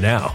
now.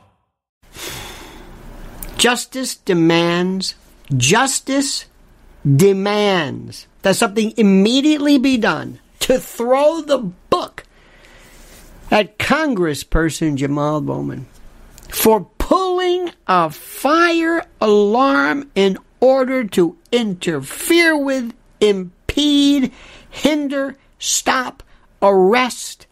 Justice demands, justice demands that something immediately be done to throw the book at Congressperson Jamaal Bowman for pulling a fire alarm in order to interfere with, impede, hinder, stop, arrest,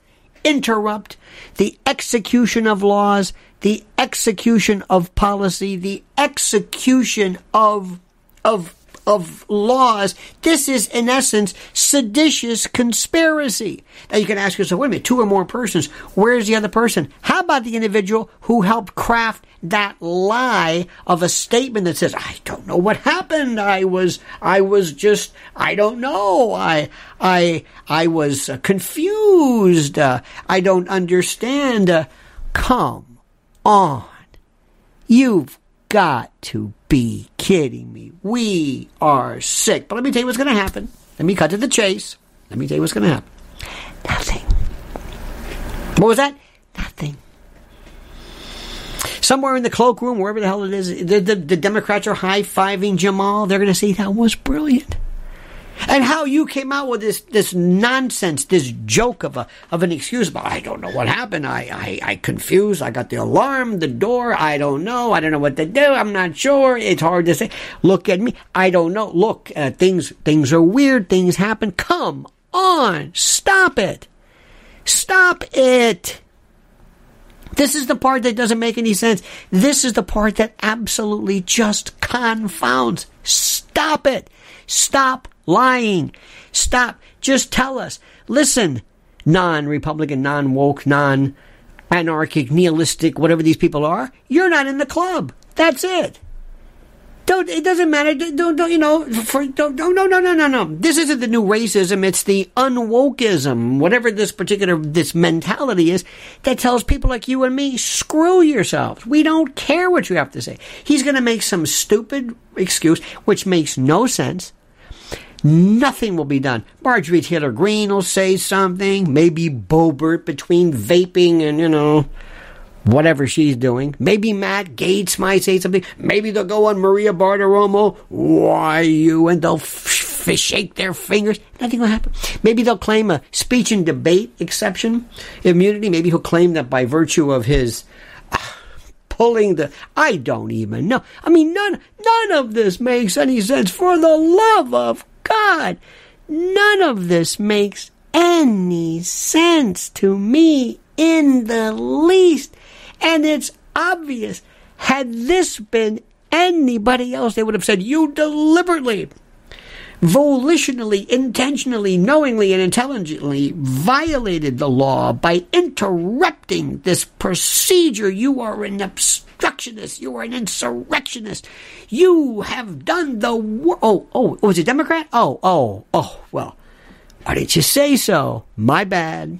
interrupt the execution of laws, the execution of policy, the execution of of of laws. This is, in essence, seditious conspiracy. Now you can ask yourself, wait a minute, two or more persons, where's the other person? How about the individual who helped craft that lie of a statement that says, I don't know what happened. I was, I was just, I don't know. I, I, I was uh, confused. Uh, I don't understand. Uh, come on. You've got to be kidding me. We are sick. But let me tell you what's going to happen. Let me cut to the chase. Let me tell you what's going to happen. Nothing. What was that? Nothing. Somewhere in the cloakroom, wherever the hell it is, the, the, the Democrats are high fiving Jamaal. They're going to say that was brilliant and how you came out with this this nonsense, this joke of a of an excuse. But I don't know what happened. I I, I confused. I got the alarm, the door. I don't know. I don't know what to do. I'm not sure. It's hard to say. Look at me. I don't know. Look, uh, things things are weird. Things happen. Come on, stop it. Stop it. This is the part that doesn't make any sense. This is the part that absolutely just confounds. Stop it. Stop lying. Stop. Just tell us. Listen, non Republican, non woke, non anarchic, nihilistic, whatever these people are, you're not in the club. That's it. Don't, it doesn't matter. Don't, don't you know? For, don't, don't, no, no, no, no, no. This isn't the new racism. It's the unwokeism, whatever this particular this mentality is, that tells people like you and me, screw yourselves. We don't care what you have to say. He's going to make some stupid excuse, which makes no sense. Nothing will be done. Marjorie Taylor Greene will say something. Maybe Boebert between vaping and, you know, whatever she's doing. Maybe Matt Gaetz might say something. Maybe they'll go on Maria Bartiromo. Why you? And they'll f- f- shake their fingers. Nothing will happen. Maybe they'll claim a speech and debate exception immunity. Maybe he'll claim that by virtue of his. Uh, pulling the I don't even know. I mean none none of this makes any sense for the love of God. None of this makes any sense to me in the least. And it's obvious. Had this been anybody else, they would have said, You deliberately, volitionally, intentionally, knowingly, and intelligently violated the law by interrupting this procedure. You are an obstructionist. You are an insurrectionist. You have done the work. Oh, oh, was it Democrat? Oh, oh, oh, well. Why didn't you say so? My bad.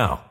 now.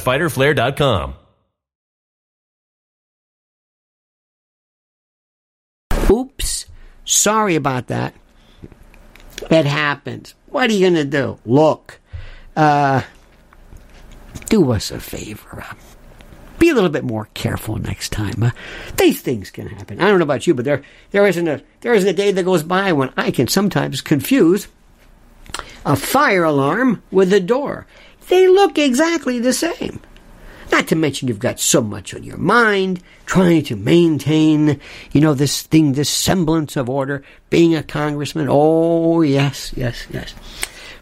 www.fighterflare.com. Oops. Sorry about that. It happens. What are you going to do? Look, uh, do us a favor. Be a little bit more careful next time. Uh, these things can happen. I don't know about you, but there there isn't a there isn't a day that goes by when I can sometimes confuse a fire alarm with a door. They look exactly the same. Not to mention you've got so much on your mind, trying to maintain, you know, this thing, this semblance of order, being a congressman. Oh, yes, yes, yes.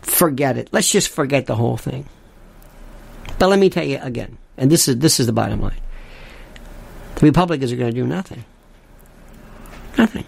Forget it. Let's just forget the whole thing. But let me tell you again, and this is this is the bottom line. The Republicans are going to do nothing. Nothing.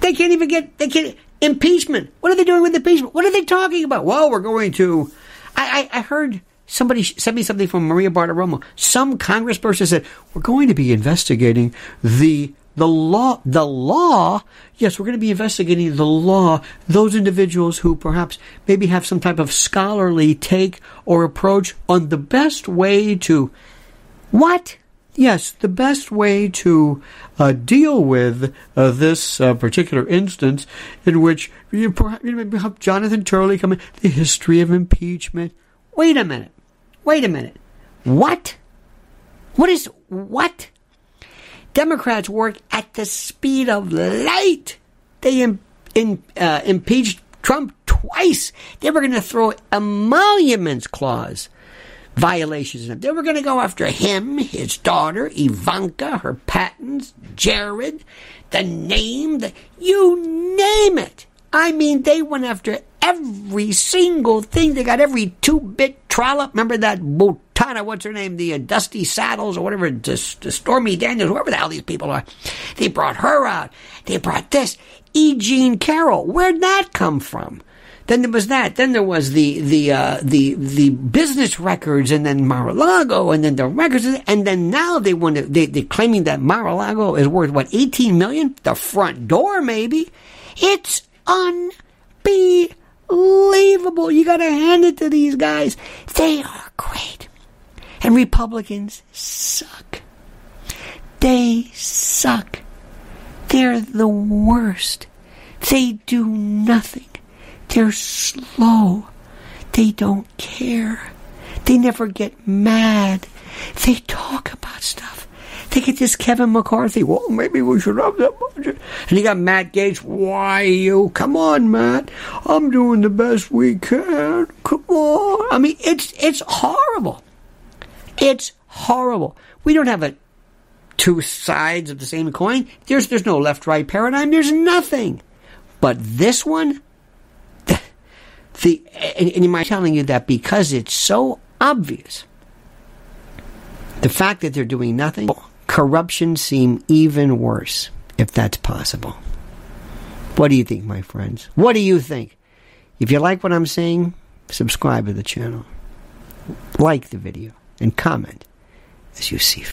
They can't even get they can't impeachment. What are they doing with impeachment? What are they talking about? Well, we're going to I, I, I heard somebody sent me something from Maria Bartiromo. Some congressperson said, We're going to be investigating the the law the law. Yes we're going to be investigating the law. Those individuals who perhaps maybe have some type of scholarly take or approach on the best way to what yes the best way to uh, deal with uh, this uh, particular instance in which you you have jonathan turley come in the history of impeachment. Wait a minute. Wait a minute. What? What is what? Democrats work at the speed of light. They in, in, uh, impeached Trump twice. They were going to throw emoluments clause violations. They were going to go after him, his daughter, Ivanka, her patents, Jared, the name, the, you name it. I mean, they went after every single thing. They got every two bit trollop. Remember that Botana, what's her name? The uh, Dusty Saddles or whatever, just, the Stormy Daniels, whoever the hell these people are. They brought her out. They brought this. E. Jean Carroll. Where'd that come from? Then there was that. Then there was the the uh, the the business records, and then Mar-a-Lago, and then the records, and then now they want to. They they're claiming that Mar-a-Lago is worth what eighteen million. The front door, maybe. It's unbelievable. You got to hand it to these guys. They are great, and Republicans suck. They suck. They're the worst. They do nothing. They're slow. They don't care. They never get mad. They talk about stuff. They get this Kevin McCarthy. Well, maybe we should have that budget. And you got Matt Gaetz. Why you? Come on, Matt. I'm doing the best we can. Come on. I mean, it's it's horrible. It's horrible. We don't have a two sides of the same coin. There's there's no left right paradigm. There's nothing. But this one, the and, and you might telling you that because it's so obvious, the fact that they're doing nothing, corruption seem even worse, if that's possible. What do you think, my friends? What do you think? If you like what I'm saying, subscribe to the channel, like the video, and comment as you see fit.